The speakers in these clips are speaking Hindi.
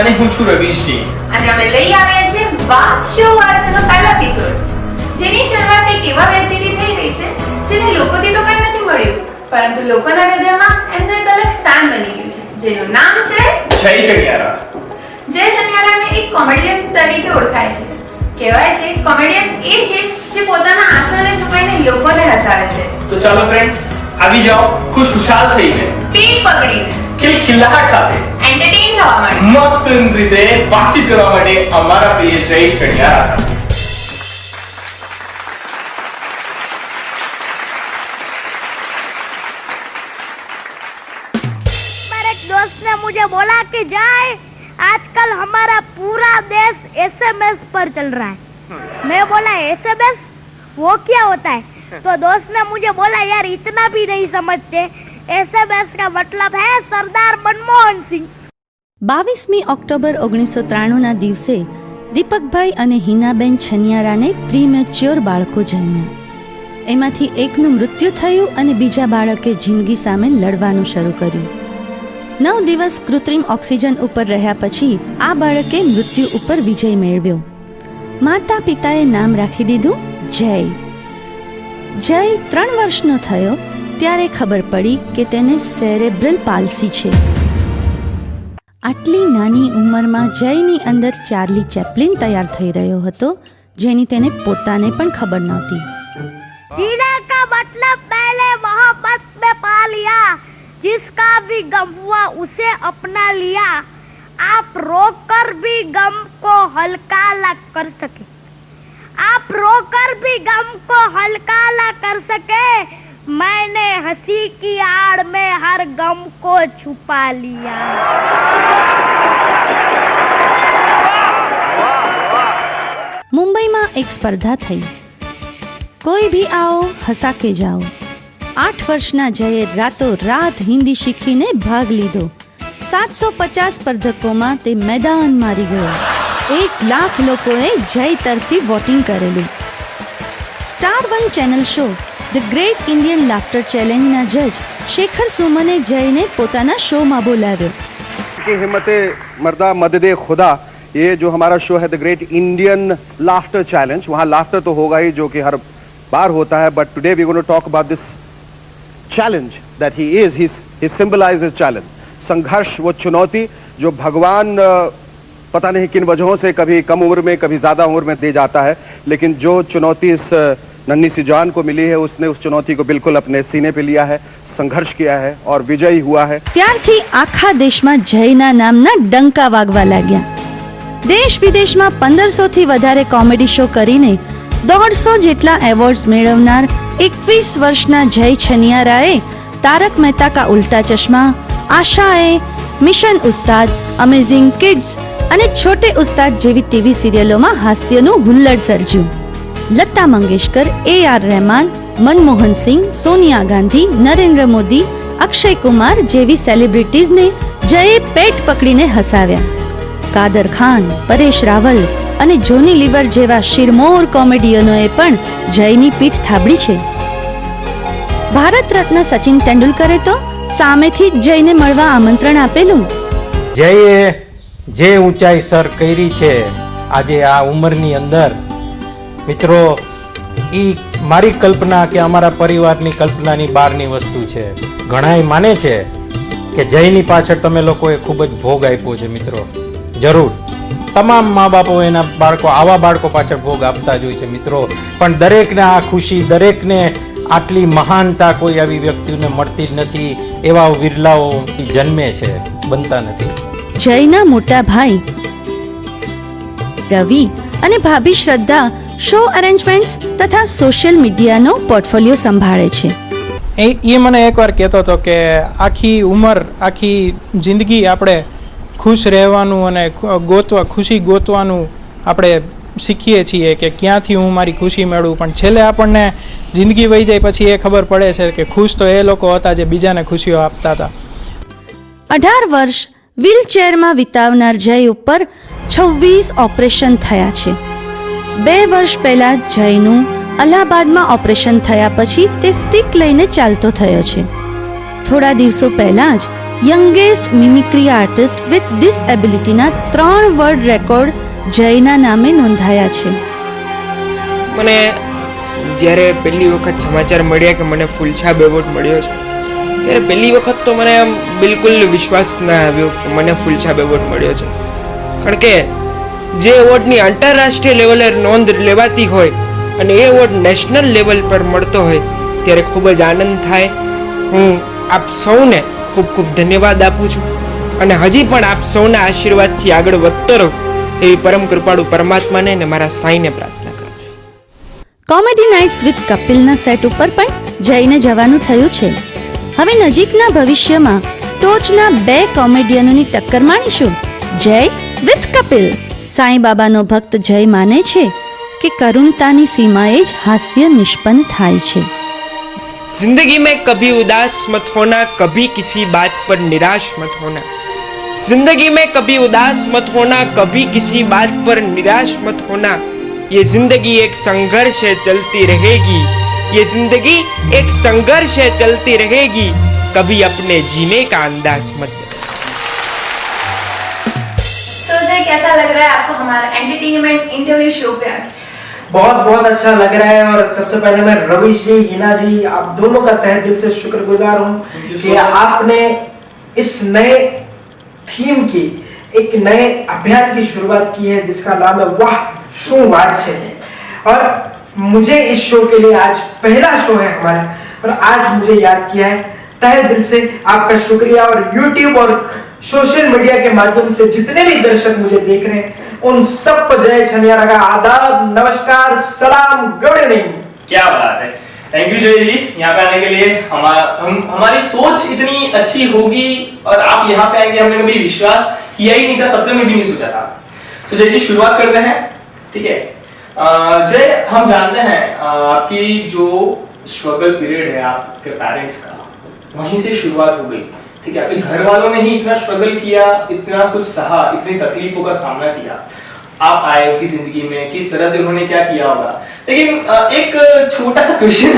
અને હું છું રવીશજી. અને અમે લઈ આવ્યા છે વાહ શો વાસનો પહેલો એપિસોડ જેની શરૂઆત એક એવા વ્યક્તિથી થઈ રહી છે જેને લોકોથી તો કંઈ નથી મળ્યું પરંતુ લોકોના હૃદયમાં એમનું એક અલગ સ્થાન બની ગયું છે જેનું નામ છે જય ચણિયારા જય જનિયારાને એક કોમેડિયન તરીકે ઓળખાય છે. કહેવાય છે કોમેડિયન એ છે જે પોતાના આંસુને છુપાઈને લોકોને હસાવે છે. તો ચાલો ફ્રેન્ડ્સ આવી જાઓ ખુશખુશાલ થઈને. પીઠ પકડીને. ખિલખિલાહટ સાથે. એન્ટરટેઇન થવા માટે મસ્ત રીતે વાતચીત કરવા માટે અમારા પ્રિય જય ચણિયારા સાથે मेरे एक दोस्त ने मुझे बोला कि जाए आजकल हमारा पूरा देश एसएमएस पर चल रहा है मैं बोला एसएमएस वो क्या होता है तो दोस्त ने मुझे बोला यार इतना भी नहीं समझते एसएमएस का मतलब है सरदार मनमोहन सिंह બાવીસમી ઓક્ટોબર ઓગણીસો ત્રાણુંના દિવસે દીપકભાઈ અને હિનાબેન છનિયારાને પ્રીમેચ્યોર બાળકો જન્મ્યા. એમાંથી એકનું મૃત્યુ થયું અને બીજા બાળકે જિંદગી સામે લડવાનું શરૂ કર્યું. નવ દિવસ કૃત્રિમ ઓક્સિજન ઉપર રહ્યા પછી આ બાળકે મૃત્યુ ઉપર વિજય મેળવ્યો. માતા પિતાએ નામ રાખી દીધું જય. જય ત્રણ વર્ષનો થયો ત્યારે ખબર પડી કે તેને સેરેબ્રલ પાલ્સી છે. આટલી નાની ઉંમરમાં જયની અંદર ચાર્લી ચેપ્લિન તૈયાર થઈ રહ્યો હતો જેની તેને પોતાને પણ ખબર નહોતી जीने का मतलब पहले मोहब्बत में पा लिया जिसका भी गम हुआ उसे अपना लिया आप रोकर भी गम को हल्का ला कर सके आप रोकर भी गम को हल्का ला कर सके मैंने हंसी की आड़ में हर गम को छुपा लिया મુંબઈમાં એક સ્પર્ધા થઈ કોઈ ભી આઓ હસા કે જાઓ આઠ વર્ષના જયે રાતો રાત હિન્દી શીખીને ભાગ લીધો સાતસો પચાસ સ્પર્ધકોમાં તે મેદાન મારી ગયો એક લાખ લોકોએ જય તરફી વોટિંગ કરેલું star one channel show the great Indian Laughter ચેલેન્જના જજ શેખર સુમને જયને પોતાના શોમાં બોલાવ્યો की हिम्मत मर्दा मदद खुदा ये जो हमारा शो है the great Indian laughter challenge वहाँ लाफ्टर तो होगा ही जो कि हर बार होता है but today we going to talk about this challenge that he is he symbolize challenge संघर्ष वो चुनौती जो भगवान अ, पता नहीं किन वजहों से कभी कम उम्र में कभी ज्यादा उम्र में दे जाता है लेकिन जो चुनौती इस अ, नन्ही सी जान को मिली है उसने उस चुनौती को बिल्कुल अपने सीने पे लिया है संघर्ष किया है और विजयी हुआ है ત્યારથી આખા દેશમાં જયના નામના ડંકા વાગવા લાગ્યા દેશ વિદેશમાં પંદરસોથી વધારે કોમેડી શો કરીને દોઢસો જેટલા એવોર્ડ્સ મેળવનાર એકવીસ વર્ષના જય છનિયારાએ તારક મહેતા કા ઉલ્ટા ચશ્મા આશાએ મિશન ઉસ્તાદ અમેઝિંગ કિડ્સ અને છોટે ઉસ્તાદ જેવી ટીવી સિરિયલોમાં હાસ્યનું હુલ્લડ સર્જ્યું લતા મંગેશકર એ આર રહેમાન, મનમોહન સિંહ, સોનિયા ગાંધી, નરેન્દ્ર મોદી, અક્ષય કુમાર જેવી સેલિબ્રિટીઝને જયે પેટ પકડીને હસાવ્યા. કાદર ખાન, પરેશ રાવલ અને જોની લીવર જેવા શિરમોર કોમેડિયનોએ પણ જયની પીઠ થાબડી છે. ભારત રત્ન સચિન તેંડુલકરે તો સામેથી જ જયને મળવા આમંત્રણ આપેલું. જયે જે ઊંચાઈ સર કરી છે, આજે આ ઉંમરની અંદર મિત્રો એ મારી કલ્પના કે અમારા પરિવારની કલ્પનાની બહારની વસ્તુ છે. ઘણા માને છે કે જયની પાછળ તમે લોકોએ ખૂબ જ ભોગ આપ્યો છે મિત્રો. જરૂર. તમામ મા બાપો એના બાળકો, આવા બાળકો પાછળ ભોગ આપતા જ હોય છે મિત્રો. પણ દરેકને આ ખુશી, દરેકને આટલી મહાનતા કોઈ આવી વ્યક્તિને મળતી જ નથી, એવા વિરલાઓ જન્મે છે, બનતા નથી. જયના મોટા ભાઈ રવિ અને ભાભી શ્રદ્ધા શો અરેન્જમેન્ટ્સ તથા સોશિયલ મીડિયાનો પોર્ટફોલિયો સંભાળે છે. એ એ મને એકવાર કહેતો હતો કે આખી ઉંમર આખી જિંદગી આપણે ખુશ રહેવાનું અને ગોતવા ખુશી ગોતવાનું આપણે શીખીએ છીએ કે ક્યાંથી હું મારી ખુશી મેળવું. પણ છેલ્લે આપણને જિંદગી વહી જાય પછી એ ખબર પડે છે કે ખુશ તો એ લોકો હતા જે બીજાને ખુશીઓ આપતા હતા. અઢાર વર્ષ વ્હીલચેરમાં વિતાવનાર જય ઉપર છવ્વીસ ઓપરેશન થયા છે. બે વર્ષ પહેલા જયનું અલ્હાબાદમાં ઓપરેશન થયા પછી તે સ્ટિક લઈને ચાલતો થયો છે. થોડા દિવસો પહેલા જ યંગેસ્ટ મિમિક્રી આર્ટિસ્ટ વિથ ડિસએબિલિટીના ત્રણ વર્લ્ડ રેકોર્ડ જયના નામે નોંધાયા છે. મને જ્યારે પહેલી વખત સમાચાર મળ્યા કે મને ફૂલછાપ એવોર્ડ મળ્યો છે, ત્યારે પહેલી વખત તો મને બિલકુલ વિશ્વાસ ના આવ્યો કે મને ફૂલછાપ એવોર્ડ મળ્યો છે. કારણ કે જે એવોર્ડની આંતરરાષ્ટ્રીય લેવલે નોંધ લેવાતી હોય અને એ એવોર્ડ નેશનલ લેવલ પર મળતો હોય ત્યારે ખૂબ જ આનંદ થાય. હું આપ સૌને ખૂબ ખૂબ ધન્યવાદ આપું છું અને હજી પણ આપ સૌના આશીર્વાદથી આગળ વધતો રહો એવી પરમ કૃપાળુ પરમાત્માને અને મારા સાઈને પ્રાર્થના કરું કોમેડી નાઇટ્સ વિથ કપિલના સેટ ઉપર પણ જઈને જવાનું થયું છે. હવે નજીકના ભવિષ્યમાં ટોચના બે કોમેડિયનોની ટક્કર માણીશું. જય વિથ કપિલ. સાંઈ બાબાનો ભક્ત જય માને છે કે કરુણતાની સીમાએ જ હાસ્ય નિષ્પન્ન થાય છે जिंदगी में कभी उदास मत होना कभी किसी बात पर निराश मत होना जिंदगी में कभी उदास मत होना कभी किसी बात पर निराश मत होना ये जिंदगी एक संघर्ष है चलती रहेगी ये जिंदगी एक संघर्ष है चलती रहेगी कभी अपने जीने का अंदाज मत कैसा लग रहा है आपको हमारा एंटरटेनमेंट इंटरव्यू शो पे आके? बहुत बहुत अच्छा लग रहा है और सबसे पहले मैं रविश जी हिना जी आप दोनों का तहे दिल से शुक्रगुजार हूँ कि आपने इस नए थीम की एक नए अभियान की शुरुआत की है जिसका नाम है वाह तू वाच और मुझे इस शो के लिए आज पहला शो है हमारा और आज मुझे याद किया है तहे दिल से आपका शुक्रिया और यूट्यूब और सोशल मीडिया के माध्यम से जितने भी दर्शक मुझे देख रहे हैं, उन सबको जय छनियारा का आदाब, नमस्कार, सलाम गुड इवनिंग क्या बात है। थैंक यू जय जी, यहाँ पे आने के लिए। हमारा हम, हमारी सोच इतनी अच्छी होगी और आप यहाँ पे आएँगे, हमने कभी विश्वास किया ही नहीं था, सपने में भी नहीं सोचा था। तो जय जी, शुरुआत करते हैं। ठीक है? जय हम जानते हैं आपकी जो स्ट्रगल पीरियड है आपके पेरेंट्स का, वहीं से शुरुआत हो गई। ठीक है घर वालों ने ही इतना स्ट्रगल किया इतना कुछ सहा इतनी तकलीफों का सामना किया। आप आए उनकी ज़िंदगी में किस तरह से उन्होंने क्या किया होगा? लेकिन एक छोटा सा क्वेश्चन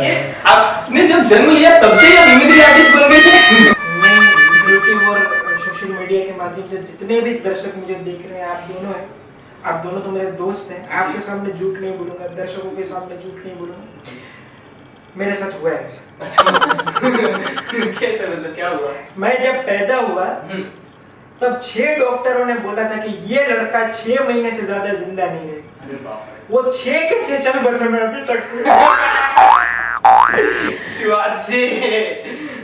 कि आपने जब जन्म लिया तब से या मिमिक्री आर्टिस्ट बन गए थे? यूट्यूब और सोशल मीडिया के माध्यम से जितने भी दर्शक मुझे देख रहे हैं आप दोनों हैं। आप दोनों तो मेरे दोस्त हैं। आपके सामने झूठ नहीं बोलूँगा दर्शकों के सामने झूठ नहीं बोलूँगा। मेरे साथ हुआ है ऐसा। कैसे मतलब क्या हुआ? मैं जब पैदा हुआ हम्म, तब छह डॉक्टरों ने बोला था कि ये लड़का छह महीने से ज़्यादा ज़िंदा नहीं है। वो छह के छह चल बसे मैं अभी तक। शिवाजी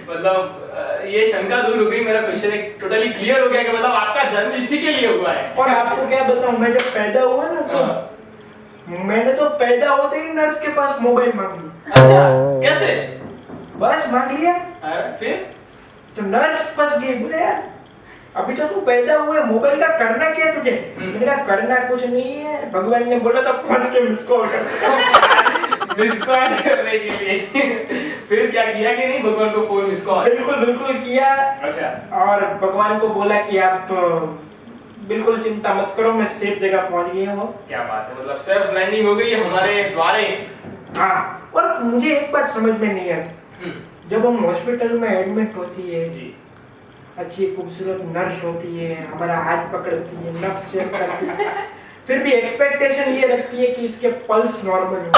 मतलब ये शंका दूर हो गई मेरा क्वेश्चन एक टोटली क्लियर हो गया कि मतलब आपका जन्म इसी के लिए हुआ है। और आपको क्या बताऊँ मैं जब पैदा हुआ ना तो हाँ। मैंने तो पैदा होते ही नर्स के पास मोबाइल मांग लिया। अच्छा कैसे? बस मांग लिया। अरे फिर? तो नर्स फंस गई बोले यार अभी तो तू पैदा हुआ है मोबाइल का करना क्या तुझे? हम्म। मैंने कहा करना कुछ नहीं है। भगवान ने बोला था फ़ोन के मिस कॉल कर मिस कॉल करने के लिए। फिर क्या किया कि नहीं भगवान को फ़ोन मिस कॉल बिल्कुल बिल्कुल किया। अच्छा। और भगवान को बोला कि आप बिल्कुल चिंता मत करो मैं सेफ़ जगह पहुँच गई हूँ। क्या बात है? मतलब सेल्फ लैंडिंग हो गई हमारे द्वारे। हाँ और मुझे एक बात समझ में नहीं आती। हम्म, जब हम हॉस्पिटल में एडमिट होती है जी। अच्छी खूबसूरत नर्स होती है हमारा हाथ पकड़ती है नफ्स चेक करती है फिर भी एक्सपेक्टेशन ये रखती है कि इसके पल्स नॉर्मल हो।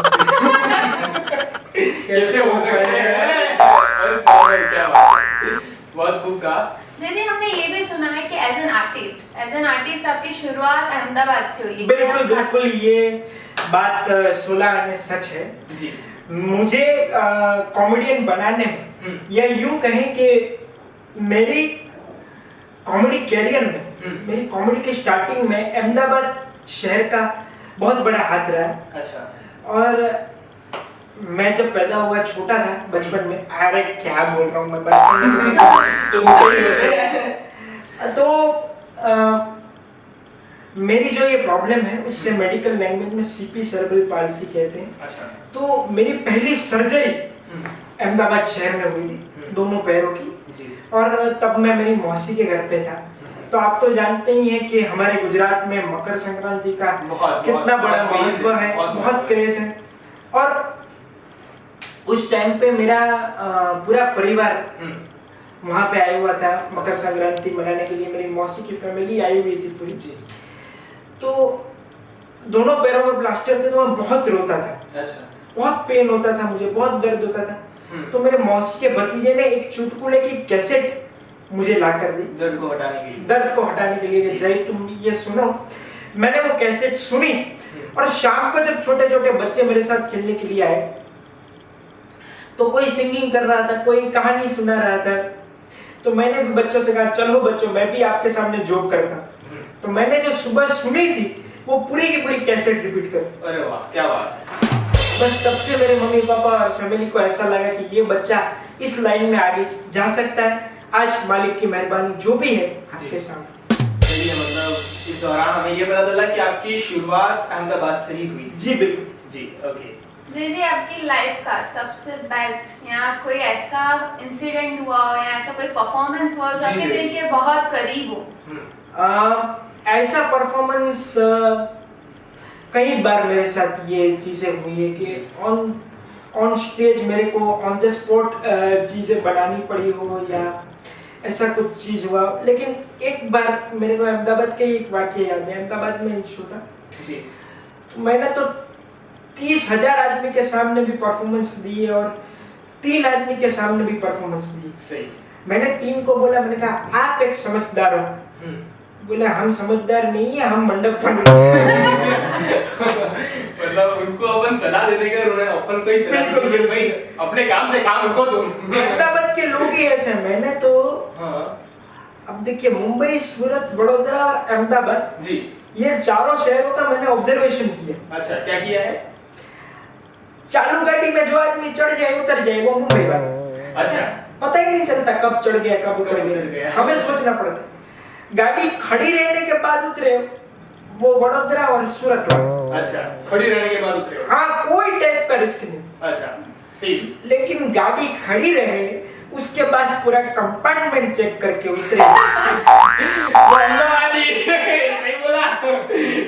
कैसे हो सकते हैं? बस नॉर्मल, क्या बात बहुत खूब कहा। जय जी हमने ये भी सुना है कि as an artist as an artist आपकी शुरुआत अहमदाबाद से हुई बिल्कुल बिल्कुल ये बात सोलह आने सच है। जी। मुझे कॉमेडियन बनाने में हम्म। या यूँ कहें कि मेरी कॉमेडी कैरियर में हम्म। मेरी कॉमेडी की स्टार्टिंग में अहमदाबाद शहर का बहुत बड़ा हाथ रहा अच्छा। और मैं जब पैदा हुआ छोटा था बचपन में अरे क्या बोल रहा हूँ मैं बचपन में तो हैं। तो मेरी जो ये प्रॉब्लम है उससे मेडिकल लैंग्वेज में सीपी सेरेब्रल पाल्सी कहते हैं। अच्छा। तो मेरी पहली सर्जरी हम्म, अहमदाबाद शहर में हुई थी हम्म। दोनों पैरों की। और तब मैं मेरी मौसी के घर पे था। तो आप तो जानते ही हैं कि हमारे गुजरात में मकर संक्रांति का कितना बड़ा महत्व है, बहुत। क्रेज है। और उस टाइम पे मेरा पूरा परिवार हम्म, वहाँ पे आया हुआ था मकर संक्रांति मनाने के लिए। मेरी मौसी की फैमिली आई हुई थी पूरी। जी। तो दोनों पैरों में प्लास्टर थे तो मैं बहुत रोता था। अच्छा। बहुत पेन होता था मुझे बहुत दर्द होता था। हम्म। तो मेरे मौसी के भतीजे ने एक चुटकुले की कैसेट मुझे ला कर दी। दर्द को हटाने के लिए। दर्द को हटाने के लिए जय तुम ये सुनो। मैंने वो कैसेट सुनी और शाम को जब छोटे छोटे बच्चे मेरे साथ खेलने के लिए आए तो कोई सिंगिंग कर रहा था कोई कहानी सुना रहा था। तो मैंने भी बच्चों से कहा चलो बच्चों मैं भी आपके सामने जोक करता। तो मैंने जो सुबह सुनी थी वो पूरी की पूरी कैसेट रिपीट कर अरे वाह क्या बात है। बस तब से मेरे मम्मी पापा और फैमिली को ऐसा लगा कि ये बच्चा इस लाइन में आगे जा सकता है। आज मालिक की मेहरबानी जो भी है आपके सामने। चलिए मतलब इस दौरान हमें ये पता चला कि आपकी शुरुआत अहमदाबाद से ही हुई जी बिल्कुल। जी ओके जी जी आपकी लाइफ का सबसे बेस्ट या कोई ऐसा इंसिडेंट हुआ हो या ऐसा कोई परफॉर्मेंस हुआ हो जो आपके दिल के बहुत करीब हो? हम्म, आ, ऐसा परफॉर्मेंस कई बार मेरे साथ ये चीज़ें हुई है कि ऑन ऑन स्टेज मेरे को ऑन द स्पॉट चीज़ें बनानी पड़ी हो या ऐसा कुछ चीज़ हुआ लेकिन एक बार मेरे को अहमदाबाद का एक वाक्य याद है। अहमदाबाद में इशू था। जी। तो मैंने तो तीस हज़ार आदमी के सामने भी परफॉर्मेंस दी है और तीन आदमी के सामने भी परफॉर्मेंस दी सही। मैंने तीन को बोला मैंने कहा आप एक समझदार हो। हम्म, बोले हम समझदार नहीं है हम मंडप पर मतलब उनको अपन सलाह देने का उन्होंने अपन को ही सलाह दी कि भाई अपने काम से काम रुको तुम। अहमदाबाद के लोग ही ऐसे हैं। मैंने तो हाँ। अब देखिए मुंबई सूरत वडोदरा और अहमदाबाद जी। ये चारों शहरों का मैंने ऑब्जर्वेशन किया। अच्छा क्या किया है? चालू गाड़ी में जो आदमी चढ़ जाए उतर जाए वो मुंबई वाला अच्छा पता ही नहीं चलता कब चढ़ गया कब उतर गया। हमें सोचना पड़ता है गाड़ी खड़ी रहने के बाद उतरे वो वडोदरा और सूरत वाले अच्छा खड़ी रहने के बाद उतरे हाँ कोई टाइप का रिस्क नहीं अच्छा सेफ़ लेकिन गाड़ी खड़ी रहे उसके बाद पूरा कंपार्टमेंट चेक करके उतरे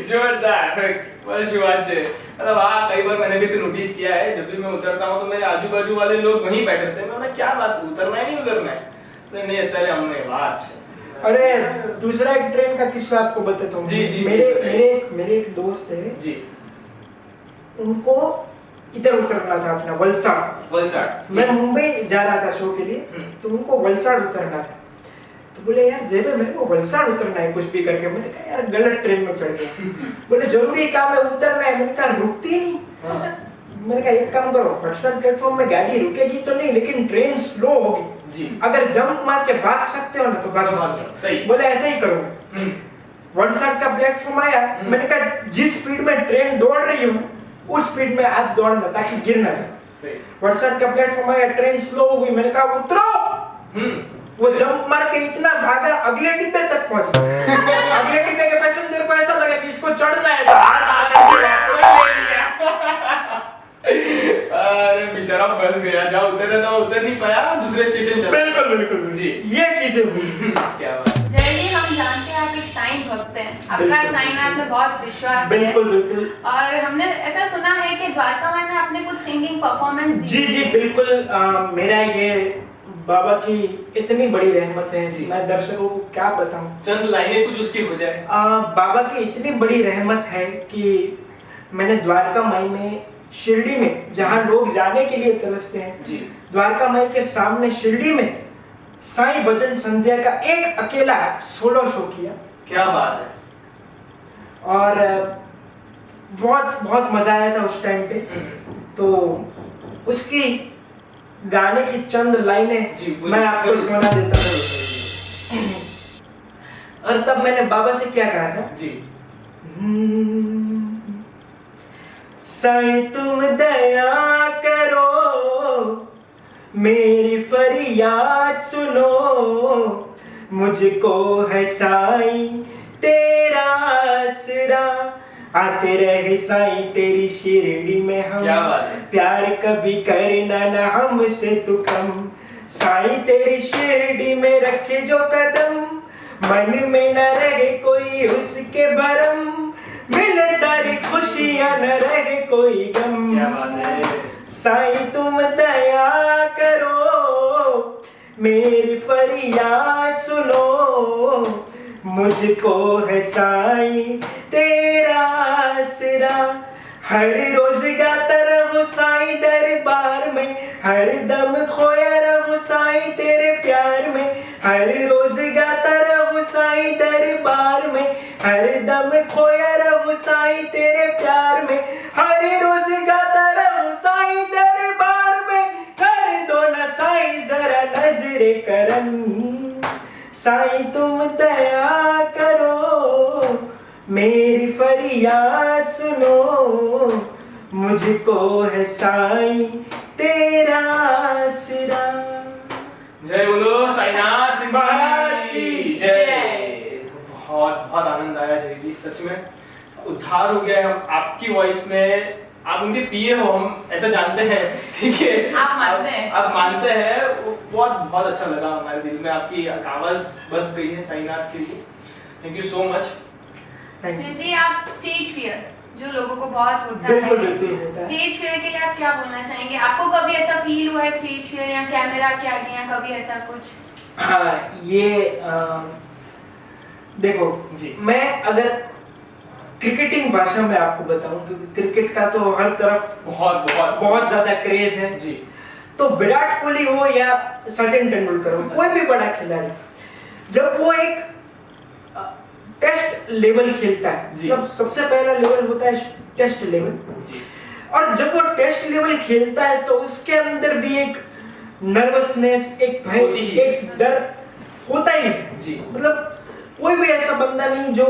जोरदार। बस से मतलब हाँ कई बार मैंने भी इसे नोटिस किया है जब भी मैं उतरता हूँ तो मेरे आजू बाजू वाले लोग वहीं बैठे रहते हैं। मैं क्या बात उतरना है नहीं उतरना है? बोले, नहीं अतरे हमने बात अरे दूसरा एक ट्रेन का किस्सा आपको बताता हूँ। जी, जी, जी, मेरे बताइए। मेरे मेरे एक दोस्त है। जी। उनको इधर उतरना था अपना वलसाड़। वलसाड मैं मुंबई जा रहा था शो के लिए हम्म। तो उनको वलसाड़ उतरना था। तो बोले यार जेबे मेरे को वलसाड़ उतरना है कुछ भी करके मैंने कहा यार गलत ट्रेन में चढ़ गया. बोले ज़रूरी काम है उतरना है. मैंने कहा रुकती ही। नहीं मैंने कहा एक काम करो व्हाट्सएप प्लेटफॉर्म में गाड़ी रुकेगी तो नहीं लेकिन ट्रेन स्लो होगी। जी। अगर जंप मार के भाग सकते हो ना तो भाग भाग जाओ, सही। बोले ऐसे ही करूँगा हम्म, व्हाट्सएप का प्लेटफॉर्म आया। हम्म। मैंने कहा जिस स्पीड में ट्रेन दौड़ रही हूँ उस स्पीड में आप दौड़ना ताकि गिर ना जाए सही। व्हाट्सएप का प्लेटफॉर्म आया ट्रेन स्लो हो गई मैंने कहा उतरो! हम्म। वो जंप मार के इतना भागा अगले डिब्बे तक पहुँचा अगले डिब्बे के पैसेंजर को ऐसा लगा कि इसको चढ़ना है। तो हाथ अरे बेचारा फंस गया। जहाँ उतर रहा था उतर नहीं पाया दूसरे स्टेशन चला। बिल्कुल बिल्कुल जी। ये चीज़ें हुई। क्या बात है। जी हम जानते हैं आप एक साईं भक्त हैं। आपका बिल्कुल। साईं नाम में बहुत विश्वास है। बिल्कुल बिल्कुल। और हमने ऐसा सुना है कि द्वारका में आपने कुछ सिंगिंग परफॉर्मेंस दी जी जी बिल्कुल अ, मेरा ये बाबा की इतनी बड़ी रहमत है जी। मैं दर्शकों को क्या बताऊँ? चंद लाइनें कुछ उसकी हो जाए। आ, बाबा की इतनी बड़ी रहमत है कि मैंने द्वारका माई में शिरडी में जहाँ लोग जाने के लिए तरसते हैं जी। द्वारका माई के सामने शिरडी में साईं भजन संध्या का एक अकेला सोलो शो किया। क्या बात है। और बहुत बहुत मज़ा आया था उस टाइम पे। हम्म, तो उसकी गाने की चंद लाइनें मैं आपको सुना देता हूँ। और तब मैंने बाबा से क्या कहा था? जी। साईं तुम दया करो मेरी फरियाद सुनो मुझको है साईं तेरा आसरा। आते रहे साईं तेरी शिरडी में हम। क्या बात। प्यार कभी करना ना हमसे तू कम। साईं तेरी शिरडी में रखे जो कदम। मन में न रहे कोई उसके भरम। मिले सारी खुशियाँ न रहे कोई गम। क्या बात है? साईं तुम दया करो। मेरी फरियाद सुनो। मुझको है साई, तेरा सिरा। हर रोज गाता रहो साई दरबार में, हर दम खोया रहो साई तेरे प्यार में। हर रोज गाता रहो साई दरबार में, हर दम खोया रहो साई तेरे प्यार में। हर रोज गाता रहो साई दरबार में, कर दो ना साई, जरा नजरे करम साई तुम दया करो मेरी फरियाद सुनो। मुझको है साई तेरा सिरा जय बोलो साईनाथ महाराज की जय। बहुत बहुत आनंद आया जय जी सच में। उद्धार हो गया है हम आपकी वॉइस में। आप उनके पिए हो हम ऐसा जानते हैं ठीक है? आप मानते हैं। आप मानते हैं बहुत बहुत अच्छा लगा हमारे दिल में आपकी आवाज़ बस गई है साईनाथ के लिए। थैंक यू सो मच जी जी आप स्टेज फियर जो लोगों को बहुत होता है। स्टेज फियर के लिए आप क्या बोलना चाहेंगे? आपको कभी ऐसा फील हुआ है स्टेज फियर या कैमरा के आगे या कभी ऐसा कुछ? हाँ ये अ, देखो जी। मैं अगर क्रिकेटिंग भाषा में आपको बताऊँ क्योंकि क्रिकेट का तो हर तरफ़ बहुत बहुत। बहुत ज़्यादा क्रेज है। जी। तो विराट कोहली हो या सचिन तेंदुलकर हो कोई भी बड़ा खिलाड़ी जब वो एक टेस्ट लेवल खेलता है जी। मतलब सबसे पहला लेवल होता है टेस्ट लेवल जी। और जब वो टेस्ट लेवल खेलता है तो उसके अंदर भी एक नर्वसनेस एक भय। एक डर होता ही है। जी। मतलब कोई भी ऐसा बंदा नहीं जो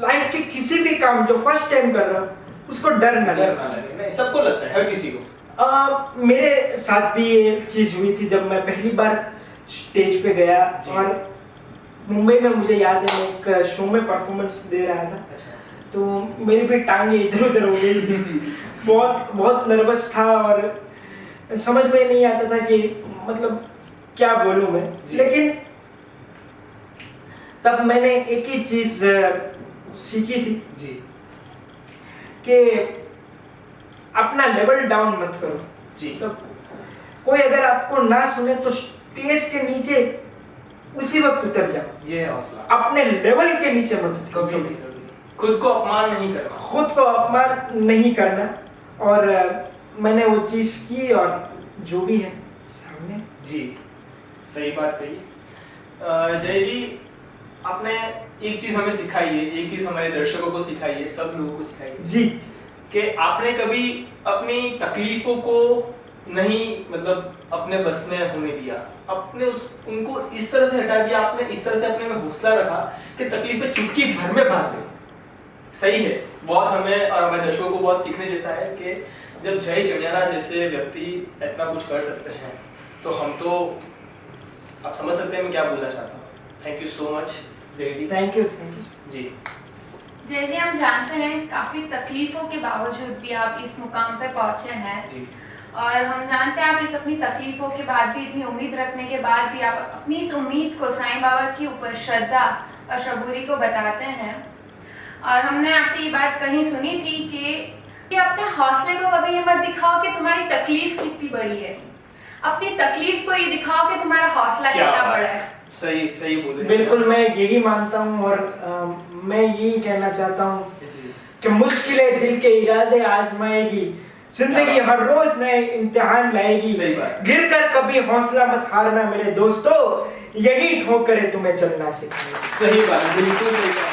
लाइफ के किसी भी काम जो फ़र्स्ट टाइम कर रहा उसको डर ना लगे। सबको लगता है हर किसी को। अ, मेरे साथ भी ये चीज़ हुई थी जब मैं पहली बार स्टेज पे गया और मुंबई में मुझे याद है मैं एक शो में परफॉर्मेंस दे रहा था। अच्छा। तो मेरी भी टांगे इधर उधर हो गई। बहुत बहुत नर्वस था और समझ में नहीं आता था कि मतलब क्या बोलूँ मैं। लेकिन तब मैंने एक ही चीज़ सीखी थी? जी। कि अपना लेवल डाउन मत करो। जी। तो कोई अगर आपको ना सुने तो स्टेज के नीचे उसी वक्त उतर जाओ। ये हौसला। अपने लेवल के नीचे मत उतरो कभी नहीं खुद को अपमान नहीं करना। खुद को अपमान नहीं करना। और मैंने वो चीज़ की और जो भी है सामने। जी। सही बात कही। जय जी आपने एक चीज़ हमें सिखाई है एक चीज़ हमारे दर्शकों को सिखाई है सब लोगों को सिखाई है जी। कि आपने कभी अपनी तकलीफों को नहीं मतलब अपने बस में होने दिया। अपने उस उनको इस तरह से हटा दिया आपने इस तरह से अपने में हौसला रखा कि तकलीफें चुटकी भर में भाग गई। सही है बहुत हमें और हमारे दर्शकों को बहुत सीखने जैसा है कि जब जय चनियारा जैसे व्यक्ति इतना कुछ कर सकते हैं तो हम तो आप समझ सकते हैं मैं क्या बोलना चाहता हूँ। Thank you so much Jay ji. Thank you thank you जी। जय जी हम जानते हैं काफ़ी तकलीफों के बावजूद भी आप इस मुकाम पर पहुँचे हैं। और हम जानते हैं आप इस अपनी तकलीफों के बाद भी इतनी उम्मीद रखने के बाद भी आप अपनी इस उम्मीद को साईं बाबा के ऊपर श्रद्धा और शबूरी को बताते हैं। और हमने आपसे ये बात कहीं सुनी थी कि कि अपने हौसले को कभी ये मत दिखाओ कि तुम्हारी तकलीफ़ कितनी बड़ी है। अपनी तकलीफ़ को ये दिखाओ कि तुम्हारा हौसला कितना बड़ा है। सही सही बोले बिल्कुल मैं यही मानता हूँ और आ, मैं यही कहना चाहता हूँ कि मुश्किलें दिल के इरादे आजमाएगी ज़िंदगी हर रोज नए इम्तिहान लाएगी। गिर कर कभी हौसला मत हारना मेरे दोस्तों यही ठोकरे तुम्हें चलना सिखाएगी। सही बात बिल्कुल सही बात।